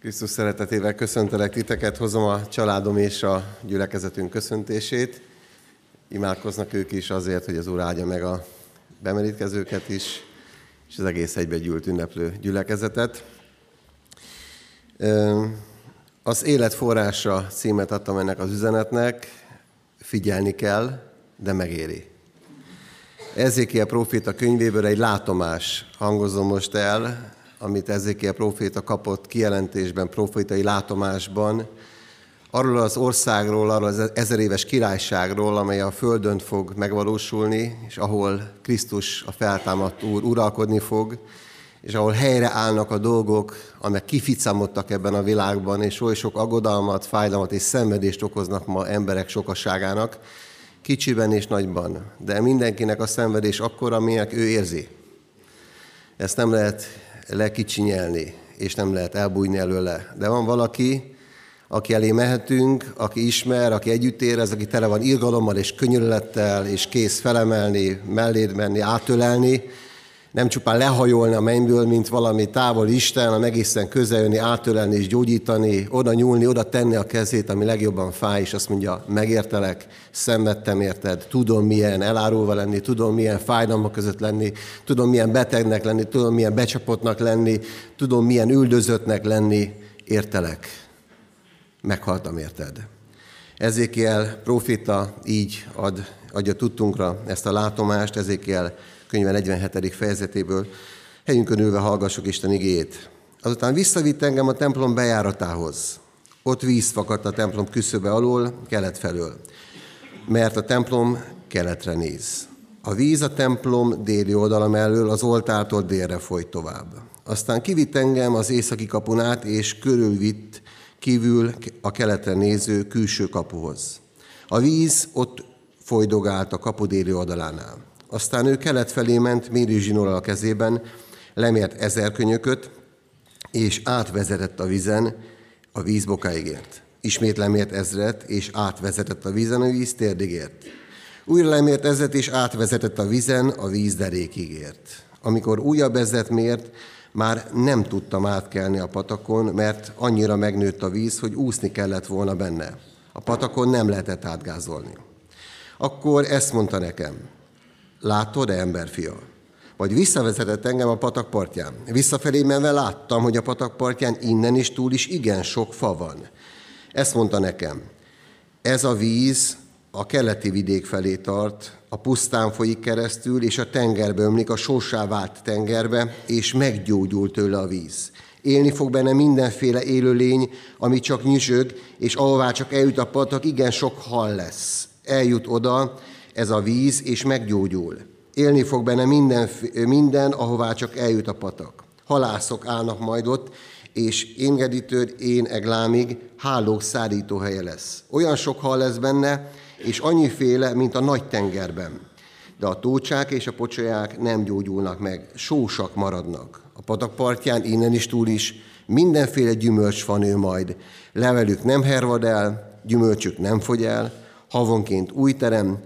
Krisztus szeretetével köszöntelek titeket, hozom a családom és a gyülekezetünk köszöntését. Imádkoznak ők is azért, hogy az Úr áldja meg a bemerítkezőket is, és az egész egybegyűlt ünneplő gyülekezetet. Az élet forrása címet adtam ennek az üzenetnek, figyelni kell, de megéri. Ezékiel proféta könyvéből egy látomás hangozom most el, amit Ezékiel proféta kapott kijelentésben, profétai látomásban, arról az országról, arról az ezer éves királyságról, amely a Földön fog megvalósulni, és ahol Krisztus, a feltámadt Úr uralkodni fog, és ahol helyre állnak a dolgok, amelyek kificamodtak ebben a világban, és oly sok aggodalmat, fájdalmat és szenvedést okoznak ma emberek sokaságának, kicsiben és nagyban. De mindenkinek a szenvedés akkor, aminek ő érzi. Ezt nem lehet lekicsinyelni, és nem lehet elbújni előle. De van valaki, aki elé mehetünk, aki ismer, aki együtt érez, aki tele van irgalommal és könyörülettel, és kész felemelni, melléd menni, átölelni, nem csupán lehajolni a mennyből, mint valami távol Isten, hanem egészen közel jönni, átölelni és gyógyítani, oda nyúlni, oda tenni a kezét, ami legjobban fáj, és azt mondja, megértelek, szenvedtem érted, tudom milyen elárulva lenni, tudom milyen fájdalmak között lenni, tudom milyen betegnek lenni, tudom milyen becsapottnak lenni, tudom milyen üldözöttnek lenni, értelek. Meghaltam érted. Ezékiel profita így ad, adja tudtunkra ezt a látomást, ezékiel könyve 47. fejezetéből. Helyünkön ülve hallgassuk Isten igét. Azután visszavitt engem a templom bejáratához. Ott víz fakadt a templom küszöbe alól, kelet felől, mert a templom keletre néz. A víz a templom déli oldala mellől az oltártól délre folyt tovább. Aztán kivitt engem az északi kapunát, és körülvitt kívül a keletre néző külső kapuhoz. A víz ott folydogált a kapu déli oldalánál. Aztán ő kelet felé ment méri a kezében, lemért ezer könyököt, és átvezetett a vízen, a víz bokáig ért. Ismét lemért ezret, és átvezetett a vízen, a víz térdig ért. Újra lemért ezret, és átvezetett a vízen, a víz derékig. Amikor újabb ezret mért, már nem tudtam átkelni a patakon, mert annyira megnőtt a víz, hogy úszni kellett volna benne. A patakon nem lehetett átgázolni. Akkor ezt mondta nekem, Látod, emberfia? Vagy visszavezetett engem a patak partján. Visszafelé menve láttam, hogy a patak partján innen is túl is igen sok fa van. Ezt mondta nekem. Ez a víz a keleti vidék felé tart, a pusztán folyik keresztül, és a tengerbe ömlik, a sósá vált tengerbe, és meggyógyult tőle a víz. Élni fog benne mindenféle élőlény, ami csak nyüzsög, és ahová csak eljut a patak, igen sok hal lesz. Eljut oda, ez a víz, és meggyógyul. Élni fog benne minden, minden ahová csak eljut a patak. Halászok állnak majd ott, és éngedítőd én eglámig hálók szárító helye lesz. Olyan sok hal lesz benne, és annyiféle, mint a nagy tengerben. De a tócsák és a pocsolyák nem gyógyulnak meg, sósak maradnak. A patak partján innen is túl is mindenféle gyümölcs van ő majd. Levelük nem hervad el, gyümölcsük nem fogy el, havonként új terem,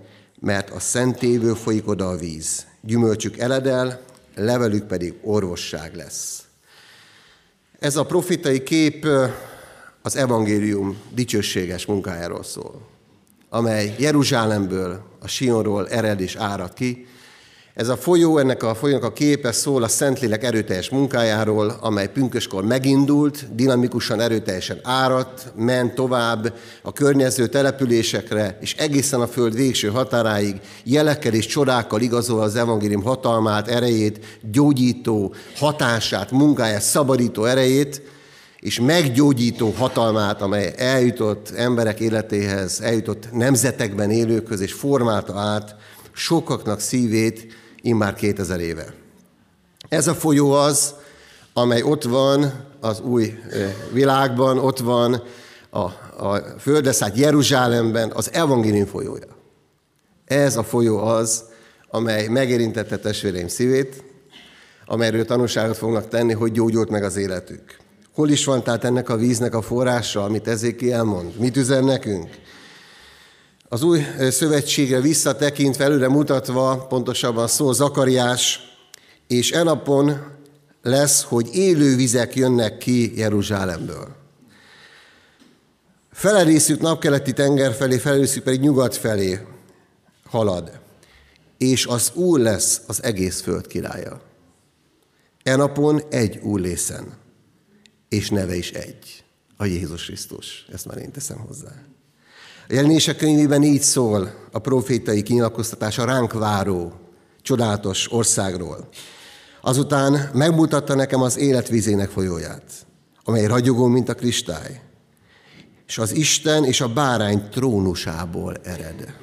mert a szentévő folyik oda a víz. Gyümölcsük eledel, levelük pedig orvosság lesz. Ez a profitai kép az evangélium dicsőséges munkájáról szól, amely Jeruzsálemből, a Sionról ered és árad ki, ez a folyó, ennek a folyónak a képe szól a Szentlélek erőteljes munkájáról, amely pünköskor megindult, dinamikusan erőteljesen áradt, ment tovább a környező településekre, és egészen a föld végső határáig jelekkel és csodákkal igazol az evangélium hatalmát, erejét, gyógyító hatását, munkáját, szabadító erejét, és meggyógyító hatalmát, amely eljutott emberek életéhez, eljutott nemzetekben élőkhöz, és formálta át sokaknak szívét, immár 2000 éve. Ez a folyó az, amely ott van az új világban, ott van a, a földeszállt Jeruzsálemben, az evangélium folyója. Ez a folyó az, amely megérintette testvéreim szívét, amelyről tanúságot fognak tenni, hogy gyógyult meg az életük. Hol is van tehát ennek a víznek a forrása, amit ezéki elmond? Mit üzen nekünk? Az új szövetségre visszatekintve, előre mutatva, pontosabban szó Zakariás, és enapon lesz, hogy élő vizek jönnek ki Jeruzsálemből. Felerészük napkeleti tenger felé, felerészük pedig nyugat felé halad. És az Úr lesz az egész föld királya. E napon egy Úr lészen, és neve is egy, a Jézus Krisztus. Ezt már én teszem hozzá. Jelenések könyvében így szól a profétai kinyilatkoztatás a ránk váró, csodálatos országról. Azután megmutatta nekem az életvízének folyóját, amely ragyogó, mint a kristály, és az Isten és a bárány trónusából ered.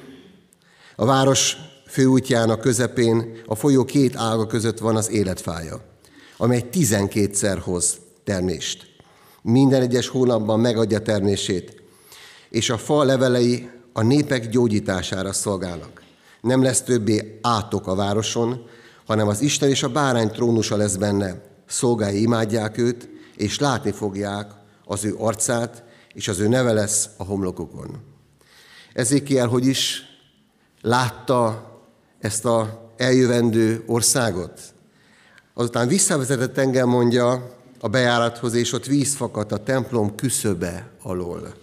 A város főútjának közepén a folyó két ága között van az életfája, amely tizenkétszer hoz termést. Minden egyes hónapban megadja termését, és a fa levelei a népek gyógyítására szolgálnak. Nem lesz többé átok a városon, hanem az Isten és a bárány trónusa lesz benne. Szolgái imádják őt, és látni fogják az ő arcát, és az ő neve lesz a homlokokon. Ezékiel, hogy is látta ezt a eljövendő országot. Azután visszavezetett engem, mondja, a bejárathoz, és ott víz fakadt a templom küszöbe alól.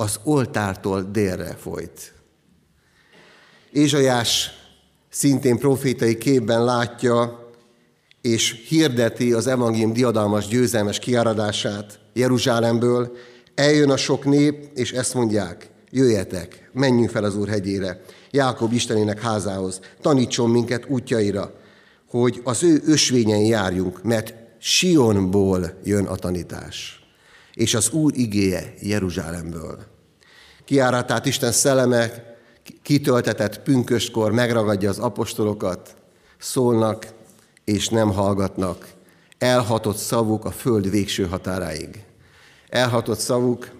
Az oltártól délre folyt. Ézsajás szintén profétai képben látja és hirdeti az evangélium diadalmas győzelmes kiáradását Jeruzsálemből. Eljön a sok nép, és ezt mondják, jöjjetek, menjünk fel az Úr hegyére, Jákob Istenének házához, tanítson minket útjaira, hogy az ő ösvényen járjunk, mert Sionból jön a tanítás, és az Úr igéje Jeruzsálemből. Kiáratát Isten szelleme kitöltetett pünköskor megragadja az apostolokat, szólnak és nem hallgatnak. Elhatott szavuk a föld végső határáig. Elhatott szavuk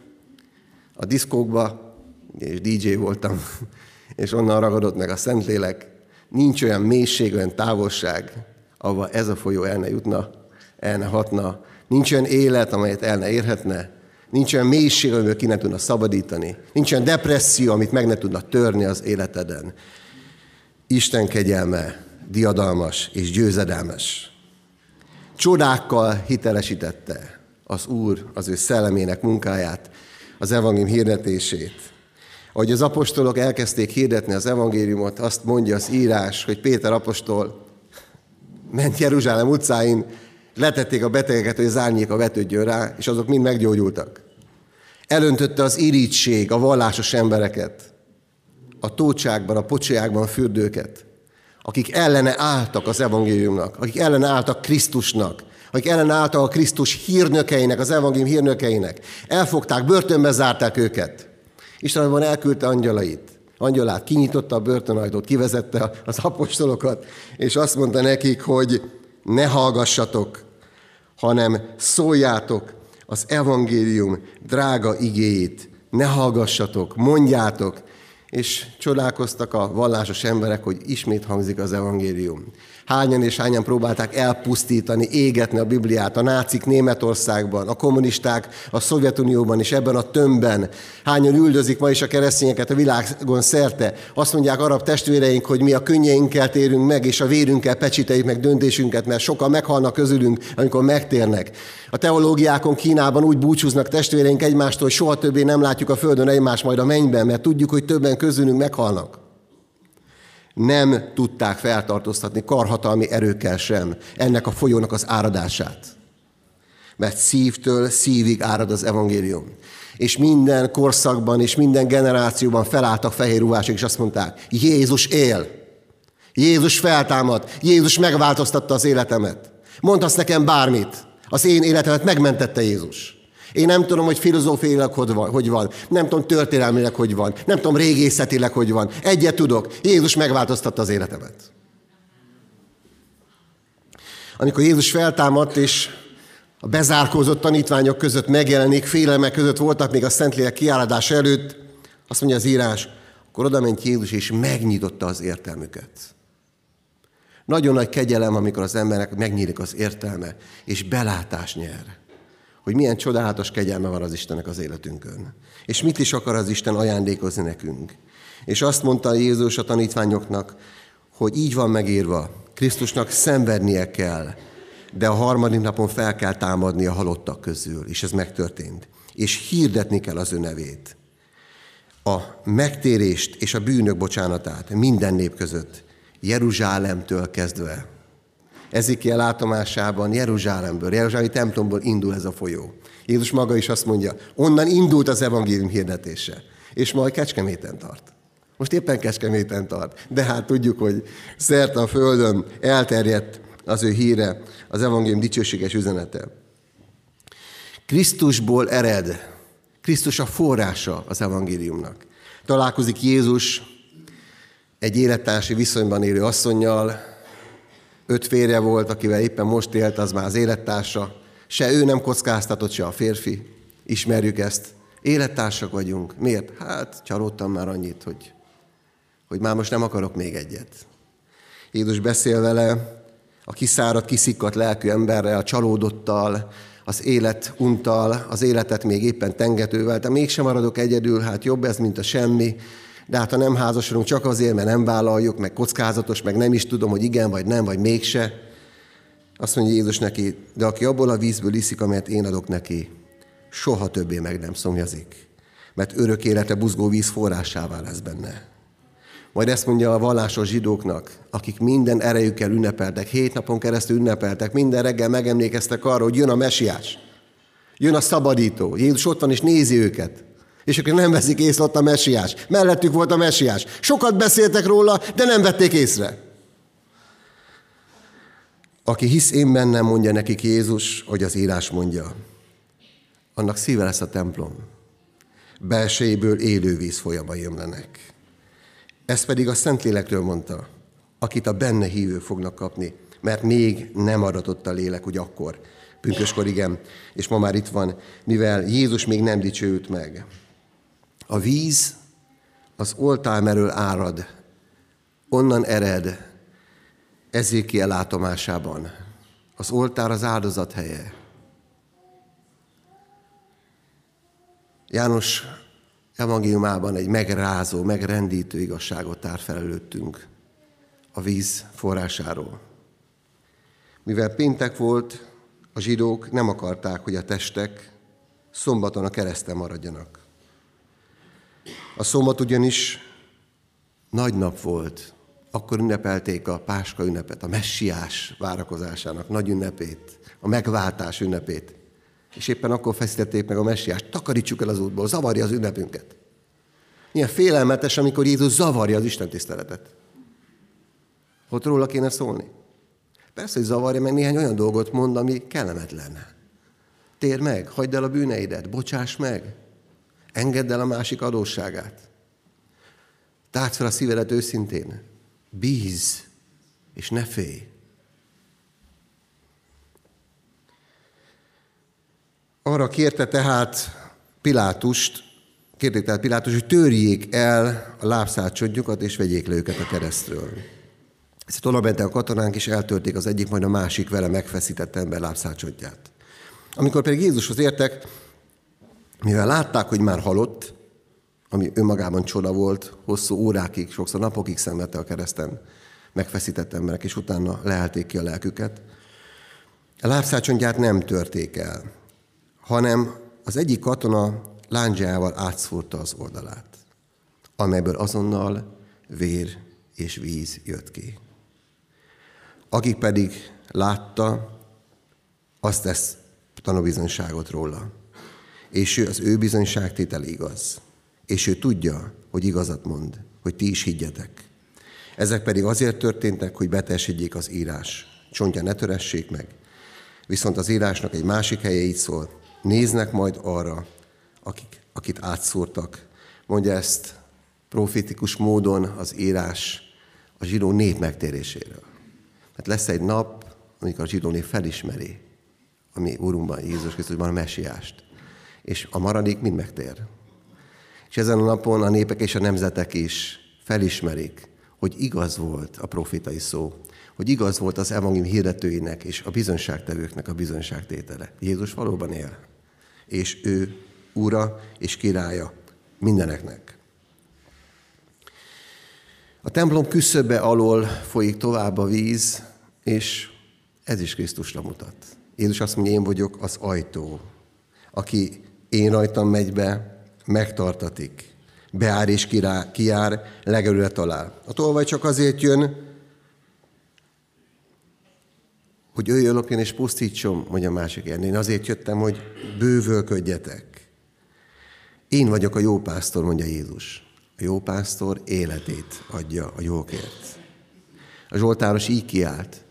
a diszkókba, és DJ voltam, és onnan ragadott meg a Szentlélek. Nincs olyan mélység, olyan távolság, ahova ez a folyó el ne jutna, el ne hatna. Nincs olyan élet, amelyet el ne érhetne, Nincs olyan mélység, amiből ki ne tudna szabadítani. Nincs olyan depresszió, amit meg ne tudna törni az életeden. Isten kegyelme diadalmas és győzedelmes. Csodákkal hitelesítette az Úr az ő szellemének munkáját, az evangélium hirdetését. Ahogy az apostolok elkezdték hirdetni az evangéliumot, azt mondja az írás, hogy Péter apostol ment Jeruzsálem utcáin, letették a betegeket, hogy az árnyéka vetődjön rá, és azok mind meggyógyultak. Elöntötte az irítség a vallásos embereket, a tócságban, a pocsákban fürdőket, akik ellene álltak az evangéliumnak, akik ellene álltak Krisztusnak, akik ellene álltak a Krisztus hírnökeinek, az evangélium hírnökeinek. Elfogták, börtönbe zárták őket. Isten van elküldte angyalait. Angyalát kinyitotta a börtönajtót, kivezette az apostolokat, és azt mondta nekik, hogy ne hallgassatok, hanem szóljátok az evangélium drága igéit, ne hallgassatok, mondjátok, és csodálkoztak a vallásos emberek, hogy ismét hangzik az evangélium. Hányan és hányan próbálták elpusztítani, égetni a Bibliát, a nácik Németországban, a kommunisták a Szovjetunióban és ebben a tömbben. Hányan üldözik ma is a keresztényeket a világon szerte. Azt mondják arab testvéreink, hogy mi a könnyeinkkel térünk meg, és a vérünkkel pecsíteljük meg döntésünket, mert sokan meghalnak közülünk, amikor megtérnek. A teológiákon Kínában úgy búcsúznak testvéreink egymástól, hogy soha többé nem látjuk a földön egymást majd a mennyben, mert tudjuk, hogy többen közülünk meghalnak nem tudták feltartóztatni karhatalmi erőkkel sem ennek a folyónak az áradását. Mert szívtől szívig árad az evangélium. És minden korszakban és minden generációban felálltak fehér ruhások, és azt mondták, Jézus él. Jézus feltámad. Jézus megváltoztatta az életemet. Mondhatsz nekem bármit. Az én életemet megmentette Jézus. Én nem tudom, hogy filozófiailag hogy van, nem tudom történelmileg hogy van, nem tudom régészetileg hogy van. Egyet tudok, Jézus megváltoztatta az életemet. Amikor Jézus feltámadt, és a bezárkózott tanítványok között megjelenik, félelmek között voltak még a Szentlélek kiállás előtt, azt mondja az írás, akkor oda ment Jézus, és megnyitotta az értelmüket. Nagyon nagy kegyelem, amikor az embernek megnyílik az értelme, és belátás nyer hogy milyen csodálatos kegyelme van az Istennek az életünkön. És mit is akar az Isten ajándékozni nekünk. És azt mondta Jézus a tanítványoknak, hogy így van megírva, Krisztusnak szenvednie kell, de a harmadik napon fel kell támadni a halottak közül, és ez megtörtént. És hirdetni kell az ő nevét. A megtérést és a bűnök bocsánatát minden nép között, Jeruzsálemtől kezdve. Ezikiel látomásában Jeruzsálemből, Jeruzsálemi templomból indul ez a folyó. Jézus maga is azt mondja, onnan indult az evangélium hirdetése, és majd Kecskeméten tart. Most éppen Kecskeméten tart, de hát tudjuk, hogy szerte a Földön elterjedt az ő híre, az evangélium dicsőséges üzenete. Krisztusból ered, Krisztus a forrása az evangéliumnak. Találkozik Jézus egy élettársi viszonyban élő asszonynal, öt férje volt, akivel éppen most élt, az már az élettársa. Se ő nem kockáztatott, se a férfi. Ismerjük ezt. Élettársak vagyunk. Miért? Hát csalódtam már annyit, hogy, hogy már most nem akarok még egyet. Jézus beszél vele, a kiszáradt, kiszikkadt lelkű emberrel, a csalódottal, az élet untal, az életet még éppen tengetővel, de mégsem maradok egyedül, hát jobb ez, mint a semmi, de hát ha nem házasodunk csak azért, mert nem vállaljuk, meg kockázatos, meg nem is tudom, hogy igen, vagy nem, vagy mégse. Azt mondja Jézus neki, de aki abból a vízből iszik, amelyet én adok neki, soha többé meg nem szomjazik, mert örök élete buzgó víz forrásává lesz benne. Majd ezt mondja a vallásos zsidóknak, akik minden erejükkel ünnepeltek, hét napon keresztül ünnepeltek, minden reggel megemlékeztek arra, hogy jön a mesiás, jön a szabadító. Jézus ott van és nézi őket. És akkor nem veszik észre ott a mesiás. Mellettük volt a mesiás. Sokat beszéltek róla, de nem vették észre. Aki hisz én bennem, mondja nekik Jézus, hogy az írás mondja. Annak szíve lesz a templom. Belsejéből élő víz folyama jönlenek. Ezt pedig a Szentlélektől mondta, akit a benne hívő fognak kapni, mert még nem adatott a lélek, hogy akkor, pünköskor igen, és ma már itt van, mivel Jézus még nem dicsőült meg. A víz az oltálmeről árad, onnan ered Ezékiel látomásában. Az oltár az áldozat helye. János evangéliumában egy megrázó, megrendítő igazságot tár fel előttünk a víz forrásáról. Mivel péntek volt, a zsidók nem akarták, hogy a testek szombaton a kereszten maradjanak. A szombat ugyanis nagy nap volt, akkor ünnepelték a Páska ünnepet, a messiás várakozásának nagy ünnepét, a megváltás ünnepét. És éppen akkor feszítették meg a messiást, takarítsuk el az útból, zavarja az ünnepünket. Milyen félelmetes, amikor Jézus zavarja az Isten tiszteletet. Ott róla kéne szólni. Persze, hogy zavarja, meg néhány olyan dolgot mond, ami kellemetlen. Tér meg, hagyd el a bűneidet, bocsáss meg, engedd el a másik adósságát. Tárd fel a szívedet őszintén. Bíz, és ne félj. Arra kérte tehát Pilátust, kérték tehát Pilátus, hogy törjék el a lábszácsodjukat, és vegyék le őket a keresztről. Ezt oda a katonánk, és eltörték az egyik, majd a másik vele megfeszített ember lábszácsodját. Amikor pedig Jézushoz értek, mivel látták, hogy már halott, ami önmagában csoda volt, hosszú órákig, sokszor napokig szenvedte a kereszten megfeszített emberek, és utána leelték ki a lelküket. A lábszácsontját nem törték el, hanem az egyik katona lándzsával átszúrta az oldalát, amelyből azonnal vér és víz jött ki. Akik pedig látta, azt tesz tanúbizonyságot róla. És ő, az ő bizonyságtétel igaz. És ő tudja, hogy igazat mond, hogy ti is higgyetek. Ezek pedig azért történtek, hogy betessék az írás. Csontja ne töressék meg. Viszont az írásnak egy másik helye így szól. Néznek majd arra, akik, akit átszúrtak. Mondja ezt profétikus módon az írás a zsidó nép megtéréséről. Mert lesz egy nap, amikor a zsidó nép felismeri, ami Úrunkban, Jézus Krisztusban a messiást. És a maradék mind megtér. És ezen a napon a népek és a nemzetek is felismerik, hogy igaz volt a profétai szó, hogy igaz volt az evangélium hirdetőinek és a bizonyságtevőknek a bizonyságtétele. Jézus valóban él, és ő ura és királya mindeneknek. A templom küszöbe alól folyik tovább a víz, és Ez is Krisztusra mutat. Jézus azt mondja, én vagyok az ajtó. Aki én rajtam megy be, megtartatik. Beár és kirá, kijár, legelőre talál. A tolvaj csak azért jön, hogy jöjjön lopjon és pusztítson, mondja a másik ilyen. Én azért jöttem, hogy bővölködjetek. Én vagyok a jó pásztor, mondja Jézus. A jó pásztor életét adja a jókért. A Zsoltáros így kiállt.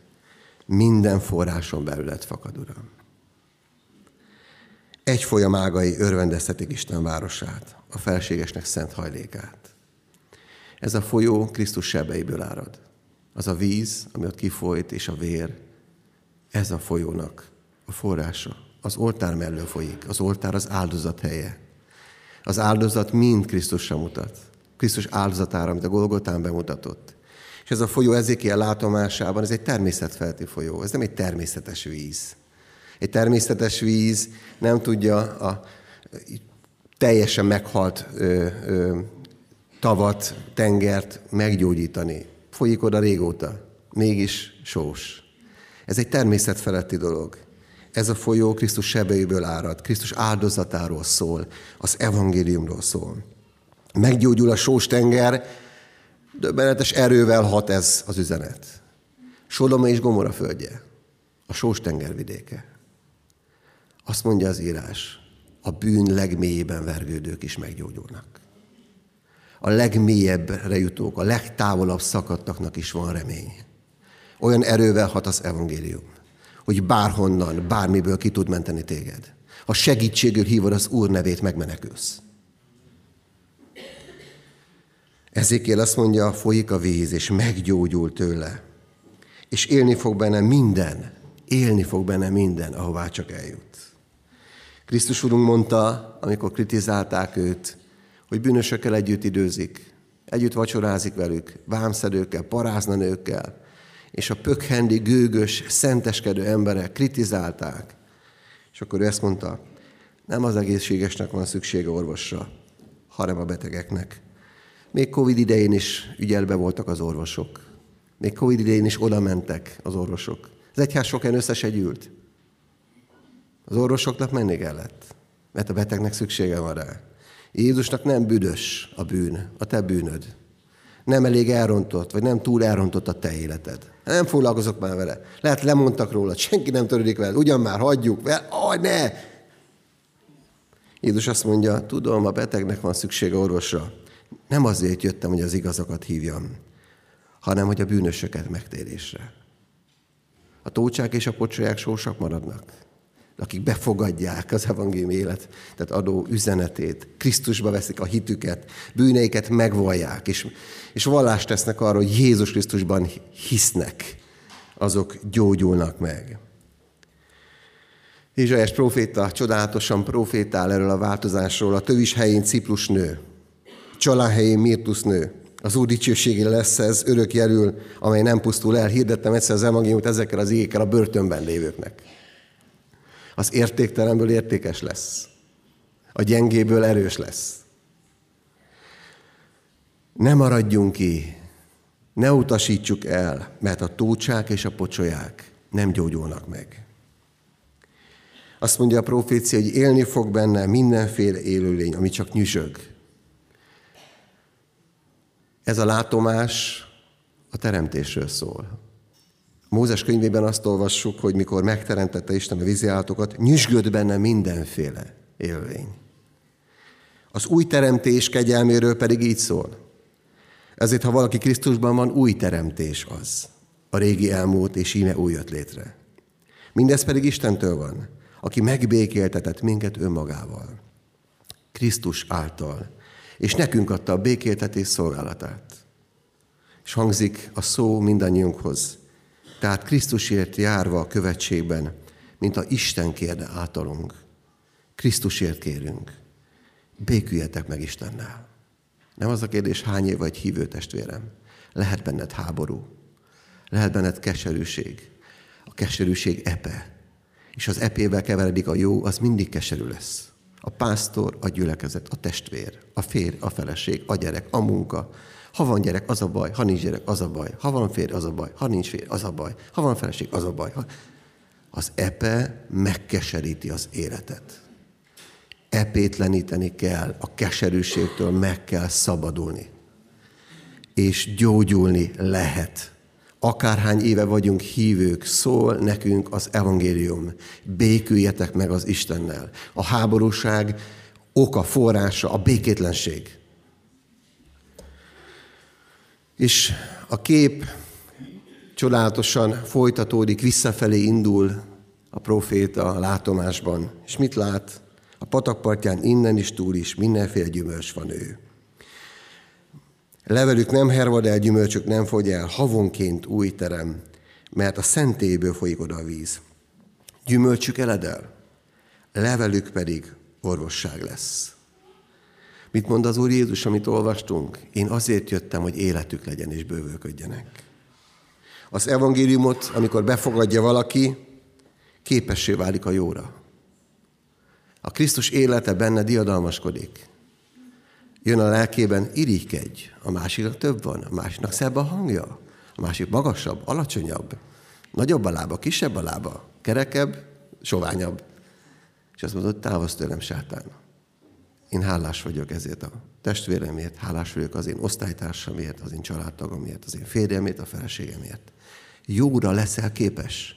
Minden forráson belület fakad, Uram. Egy folyamágai örvendeztetik Isten városát, a felségesnek szent hajlékát. Ez a folyó Krisztus sebeiből árad. Az a víz, ami ott kifolyt, és a vér, ez a folyónak a forrása. Az oltár mellől folyik. Az oltár az áldozat helye. Az áldozat mind Krisztusra mutat. Krisztus áldozatára, amit a Golgotán bemutatott. És ez a folyó ezékiel látomásában, ez egy természetfelti folyó, ez nem egy természetes víz. Egy természetes víz nem tudja a teljesen meghalt ö, ö, tavat, tengert meggyógyítani. Folyik oda régóta, mégis sós. Ez egy természetfeletti dolog. Ez a folyó Krisztus sebeiből árad, Krisztus áldozatáról szól, az evangéliumról szól. Meggyógyul a sós tenger, döbbenetes erővel hat ez az üzenet. Sodoma és Gomora földje, a sós tenger vidéke. Azt mondja az írás, a bűn legmélyében vergődők is meggyógyulnak. A legmélyebbre jutók, a legtávolabb szakadtaknak is van remény. Olyan erővel hat az evangélium, hogy bárhonnan, bármiből ki tud menteni téged. Ha segítségül hívod az Úr nevét, megmenekülsz. Ezékél azt mondja, folyik a víz, és meggyógyul tőle. És élni fog benne minden, élni fog benne minden, ahová csak eljut. Krisztus úrunk mondta, amikor kritizálták őt, hogy bűnösökkel együtt időzik, együtt vacsorázik velük, vámszedőkkel, paráznanőkkel, és a pökhendi, gőgös, szenteskedő emberek kritizálták. És akkor ő ezt mondta, nem az egészségesnek van szüksége orvosra, hanem a betegeknek. Még Covid idején is ügyelbe voltak az orvosok. Még Covid idején is oda mentek az orvosok. Az egyház sokan összesegyült. Az orvosoknak menni kellett, mert a betegnek szüksége van rá. Jézusnak nem büdös a bűn, a te bűnöd. Nem elég elrontott, vagy nem túl elrontott a te életed. Nem foglalkozok már vele. Lehet lemondtak róla, senki nem törődik vele, ugyan már hagyjuk, vele, aj, ne! Jézus azt mondja, tudom, a betegnek van szüksége orvosra. Nem azért jöttem, hogy az igazakat hívjam, hanem hogy a bűnösöket megtérésre. A tócsák és a pocsolyák sósak maradnak akik befogadják az evangélium élet, tehát adó üzenetét, Krisztusba veszik a hitüket, bűneiket megvallják, és, és vallást tesznek arról, hogy Jézus Krisztusban hisznek, azok gyógyulnak meg. Ézsaiás proféta csodálatosan profétál erről a változásról. A tövis helyén Ciprus nő, csalá helyén Mirtus nő. Az Úr dicsőségé lesz ez örök jelül, amely nem pusztul el. Hirdettem egyszer az evangéliumot ezekkel az égekkel a börtönben lévőknek az értéktelenből értékes lesz. A gyengéből erős lesz. Ne maradjunk ki, ne utasítsuk el, mert a tócsák és a pocsolyák nem gyógyulnak meg. Azt mondja a profécia, hogy élni fog benne mindenféle élőlény, ami csak nyüzsög. Ez a látomás a teremtésről szól. Mózes könyvében azt olvassuk, hogy mikor megteremtette Isten a vízi állatokat, nyüzsgött benne mindenféle élvény. Az új teremtés kegyelméről pedig így szól. Ezért, ha valaki Krisztusban van, új teremtés az. A régi elmúlt, és íme új jött létre. Mindez pedig Istentől van, aki megbékéltetett minket önmagával. Krisztus által. És nekünk adta a békéltetés szolgálatát. És hangzik a szó mindannyiunkhoz. Tehát Krisztusért járva a követségben, mint a Isten kérne általunk. Krisztusért kérünk. Béküljetek meg Istennel. Nem az a kérdés, hány év vagy hívő testvérem. Lehet benned háború. Lehet benned keserűség. A keserűség epe. És az epével keveredik a jó, az mindig keserű lesz. A pásztor, a gyülekezet, a testvér, a férj, a feleség, a gyerek, a munka, ha van gyerek, az a baj, ha nincs gyerek, az a baj. Ha van férj, az a baj, ha nincs férj, az a baj. Ha van feleség, az a baj. Ha... Az epe megkeseríti az életet. Epétleníteni kell, a keserűségtől meg kell szabadulni. És gyógyulni lehet. Akárhány éve vagyunk hívők, szól nekünk az evangélium. Béküljetek meg az Istennel. A háborúság oka, forrása a békétlenség. És a kép csodálatosan folytatódik, visszafelé indul a proféta a látomásban. És mit lát? A patakpartján innen is túl is mindenféle gyümölcs van ő. Levelük nem hervad el, gyümölcsök nem fogy el, havonként új terem, mert a szentélyből folyik oda a víz. Gyümölcsük eledel, levelük pedig orvosság lesz. Mit mond az Úr Jézus, amit olvastunk? Én azért jöttem, hogy életük legyen és bővölködjenek. Az evangéliumot, amikor befogadja valaki, képessé válik a jóra. A Krisztus élete benne diadalmaskodik. Jön a lelkében, irigykedj, a másiknak több van, a másiknak szebb a hangja, a másik magasabb, alacsonyabb, nagyobb a lába, kisebb a lába, kerekebb, soványabb. És azt mondod, távozz tőlem, sátán. Én hálás vagyok ezért a testvéremért, hálás vagyok az én osztálytársamért, az én családtagomért, az én férjemért, a feleségemért. Jóra leszel képes.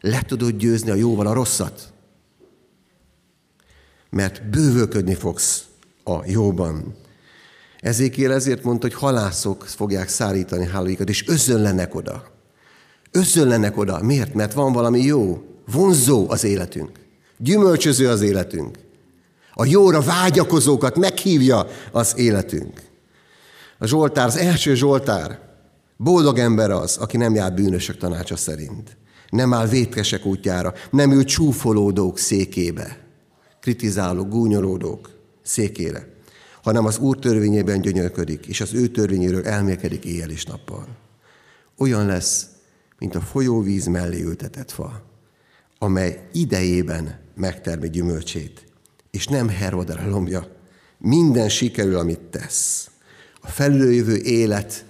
Le tudod győzni a jóval a rosszat. Mert bővölködni fogsz a jóban. Ezékiel ezért mondta, hogy halászok fogják szárítani hálóikat, és özönlenek oda. Özönlenek oda. Miért? Mert van valami jó, vonzó az életünk. Gyümölcsöző az életünk. A jóra vágyakozókat meghívja az életünk. A Zsoltár, az első Zsoltár, boldog ember az, aki nem jár bűnösök tanácsa szerint. Nem áll vétkesek útjára, nem ül csúfolódók székébe, kritizáló, gúnyolódók székére, hanem az Úr törvényében gyönyörködik, és az ő törvényéről elmélkedik éjjel és nappal. Olyan lesz, mint a folyóvíz mellé ültetett fa, amely idejében megtermi gyümölcsét, és nem hervadra lombja. Minden sikerül, amit tesz. A felülőjövő élet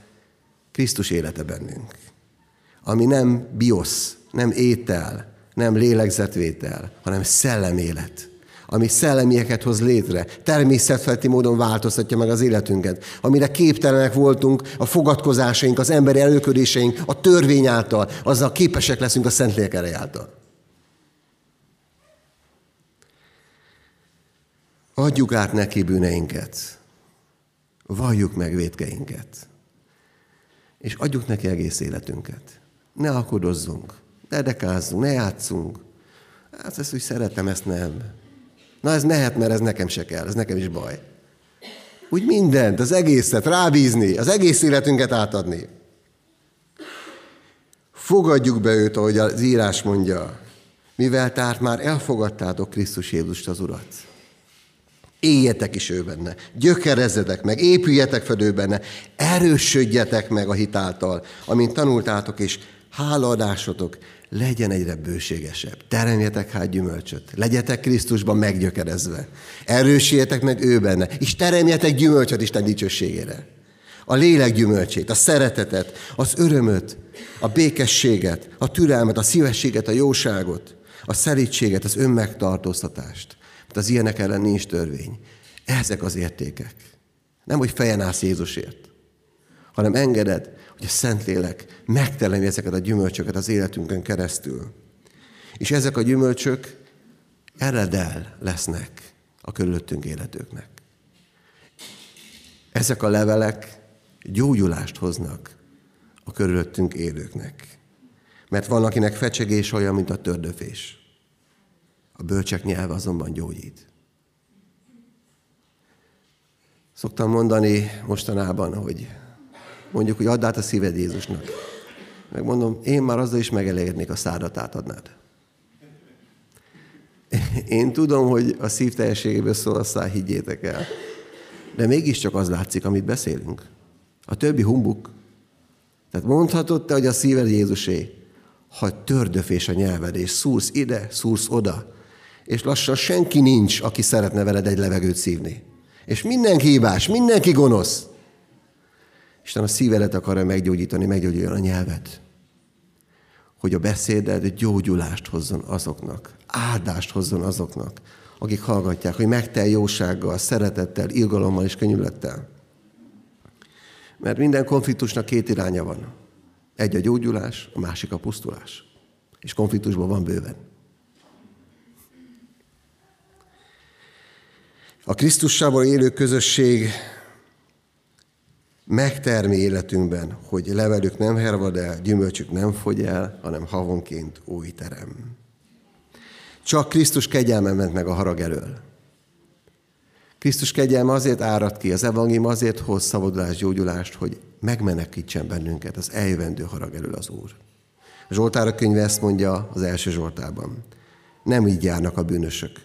Krisztus élete bennünk. Ami nem biosz, nem étel, nem lélegzetvétel, hanem szellemélet ami szellemieket hoz létre, természetfeletti módon változtatja meg az életünket, amire képtelenek voltunk, a fogadkozásaink, az emberi előködéseink, a törvény által, azzal képesek leszünk a Szentlélek által. Adjuk át neki bűneinket. Valljuk meg védkeinket. És adjuk neki egész életünket. Ne akadozzunk, ne dekázzunk, ne játszunk. Hát ezt úgy szeretem, ezt nem. Na ez mehet, mert ez nekem se kell, ez nekem is baj. Úgy mindent, az egészet rábízni, az egész életünket átadni. Fogadjuk be őt, ahogy az írás mondja, mivel tehát már elfogadtátok Krisztus Jézust az Urat. Éljetek is ő benne, gyökerezzetek meg, épüljetek fel ő benne, erősödjetek meg a hitáltal, amint tanultátok, és hálaadásotok legyen egyre bőségesebb. Teremjetek hát gyümölcsöt, legyetek Krisztusban meggyökerezve, erősíjetek meg ő benne, és teremjetek gyümölcsöt Isten dicsőségére. A lélek gyümölcsét, a szeretetet, az örömöt, a békességet, a türelmet, a szívességet, a jóságot, a szerítséget, az önmegtartóztatást. Mert az ilyenek ellen nincs törvény. Ezek az értékek. Nem, hogy fejen állsz Jézusért, hanem engeded, hogy a Szentlélek megtelemi ezeket a gyümölcsöket az életünkön keresztül. És ezek a gyümölcsök eredel lesznek a körülöttünk életőknek. Ezek a levelek gyógyulást hoznak a körülöttünk élőknek. Mert van, akinek fecsegés olyan, mint a tördöfés. A bölcsek nyelve azonban gyógyít. Szoktam mondani mostanában, hogy mondjuk, hogy add át a szíved Jézusnak. Megmondom, én már azzal is megelégednék, a szádat átadnád. Én tudom, hogy a szív teljességéből szól a száj, higgyétek el. De mégiscsak az látszik, amit beszélünk. A többi humbuk. Tehát mondhatod te, hogy a szíved Jézusé, ha tördöfés a nyelved, és szúrsz ide, szúrsz oda, és lassan senki nincs, aki szeretne veled egy levegőt szívni. És mindenki hibás, mindenki gonosz. Isten a szívedet akarja meggyógyítani, meggyógyítani a nyelvet. hogy a beszéded gyógyulást hozzon azoknak, áldást hozzon azoknak, akik hallgatják, hogy megtel jósággal, szeretettel, irgalommal és könyülettel. Mert minden konfliktusnak két iránya van. Egy a gyógyulás, a másik a pusztulás. És konfliktusban van bőven. A Krisztussával élő közösség megtermi életünkben, hogy levelük nem hervad el, gyümölcsük nem fogy el, hanem havonként új terem. Csak Krisztus kegyelme ment meg a harag elől. Krisztus kegyelme azért árad ki, az evangélium azért hoz szabadulást, gyógyulást, hogy megmenekítsen bennünket az eljövendő harag elől az Úr. A Zsoltára könyve ezt mondja az első Zsoltában. Nem így járnak a bűnösök,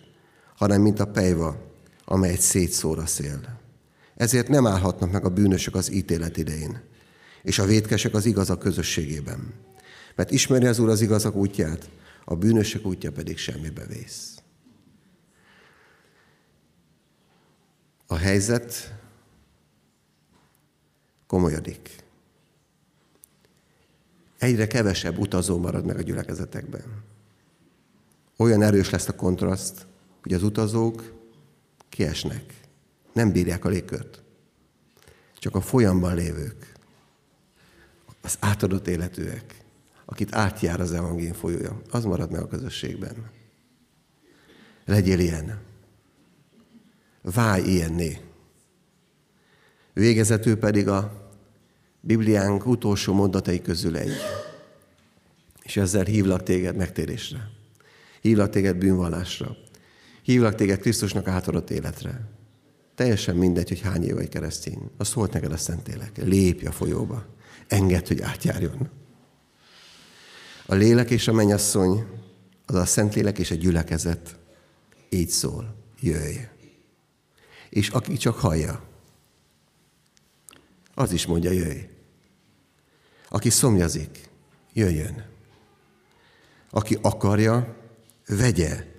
hanem mint a pejva, amely egy szétszór a szél. Ezért nem állhatnak meg a bűnösök az ítélet idején, és a vétkesek az igazak közösségében. Mert ismeri az Úr az igazak útját, a bűnösök útja pedig semmibe vész. A helyzet komolyodik. Egyre kevesebb utazó marad meg a gyülekezetekben. Olyan erős lesz a kontraszt, hogy az utazók kiesnek. Nem bírják a légkört. Csak a folyamban lévők, az átadott életűek, akit átjár az evangélium folyója, az marad meg a közösségben. Legyél ilyen. Válj ilyenné. Végezetül pedig a Bibliánk utolsó mondatai közül egy. És ezzel hívlak téged megtérésre. Hívlak téged bűnvallásra. Hívlak téged Krisztusnak átadott életre. Teljesen mindegy, hogy hány év vagy keresztény. Azt szólt neked a Szentlélek. Lépj a folyóba. Engedd, hogy átjárjon. A lélek és a mennyasszony, az a Szentlélek és a gyülekezet így szól. Jöjj. És aki csak hallja, az is mondja, jöjj. Aki szomjazik, jöjjön. Aki akarja, vegye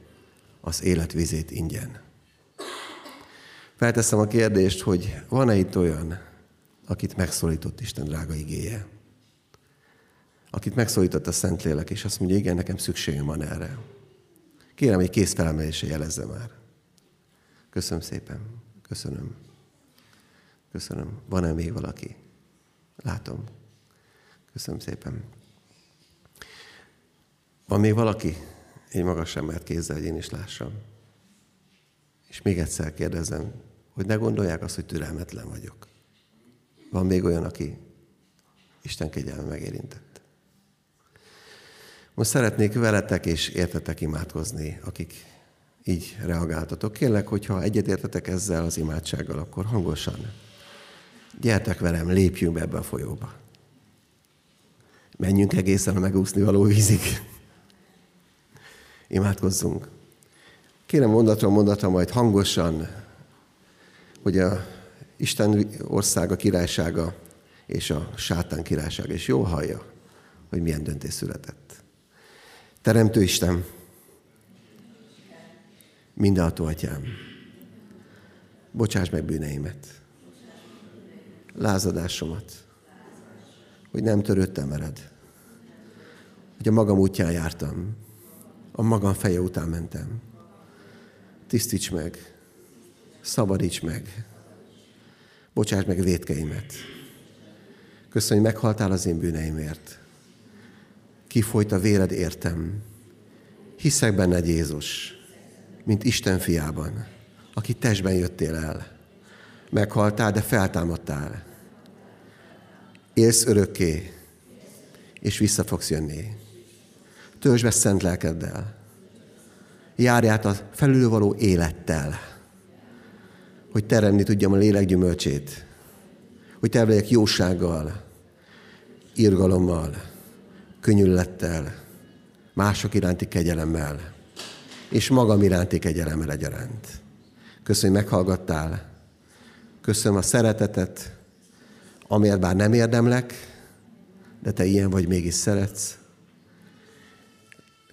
az életvizét ingyen. Felteszem a kérdést, hogy van-e itt olyan, akit megszólított Isten drága igéje? Akit megszólított a Szentlélek, és azt mondja, igen, nekem szükségem van erre. Kérem, hogy kész felemelése jelezze már. Köszönöm szépen. Köszönöm. Köszönöm. Van-e még valaki? Látom. Köszönöm szépen. Van még valaki? Én magas sem mert kézzel, hogy én is lássam. És még egyszer kérdezem, hogy ne gondolják azt, hogy türelmetlen vagyok. Van még olyan, aki Isten kegyelme megérintett. Most szeretnék veletek és értetek imádkozni, akik így reagáltatok. Kérlek, hogyha egyetértetek ezzel az imádsággal, akkor hangosan. Gyertek velem, lépjünk be ebbe a folyóba. Menjünk egészen a megúszni való vízig. Imádkozzunk. Kérem mondatra mondatra majd hangosan, hogy a Isten országa, királysága és a sátán királysága is jól hallja, hogy milyen döntés született. Teremtő Isten, mindenható atyám, bocsáss meg bűneimet, lázadásomat, hogy nem törődtem veled, hogy a magam útján jártam, a magam feje után mentem. Tisztíts meg, szabadíts meg, bocsáss meg védkeimet. Köszönj, hogy meghaltál az én bűneimért. Kifolyt a véred értem. Hiszek benned, Jézus, mint Isten fiában, aki testben jöttél el. Meghaltál, de feltámadtál. Élsz örökké, és vissza fogsz jönni. Töltsd be szent lelkeddel. Járj át a felülvaló élettel, hogy teremni tudjam a lélek gyümölcsét, hogy terveljek jósággal, irgalommal, könyüllettel, mások iránti kegyelemmel, és magam iránti kegyelemmel egyaránt. Köszönöm, hogy meghallgattál. Köszönöm a szeretetet, amiért bár nem érdemlek, de te ilyen vagy, mégis szeretsz.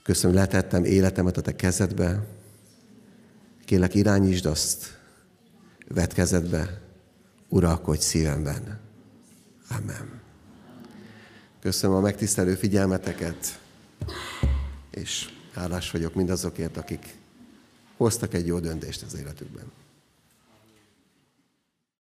Köszönöm, letettem életemet a te kezedbe. Kélek, irányítsd azt, vedd kezedbe, uralkodj szívemben. Amen. Köszönöm a megtisztelő figyelmeteket. És hálás vagyok mindazokért, akik hoztak egy jó döntést az életükben.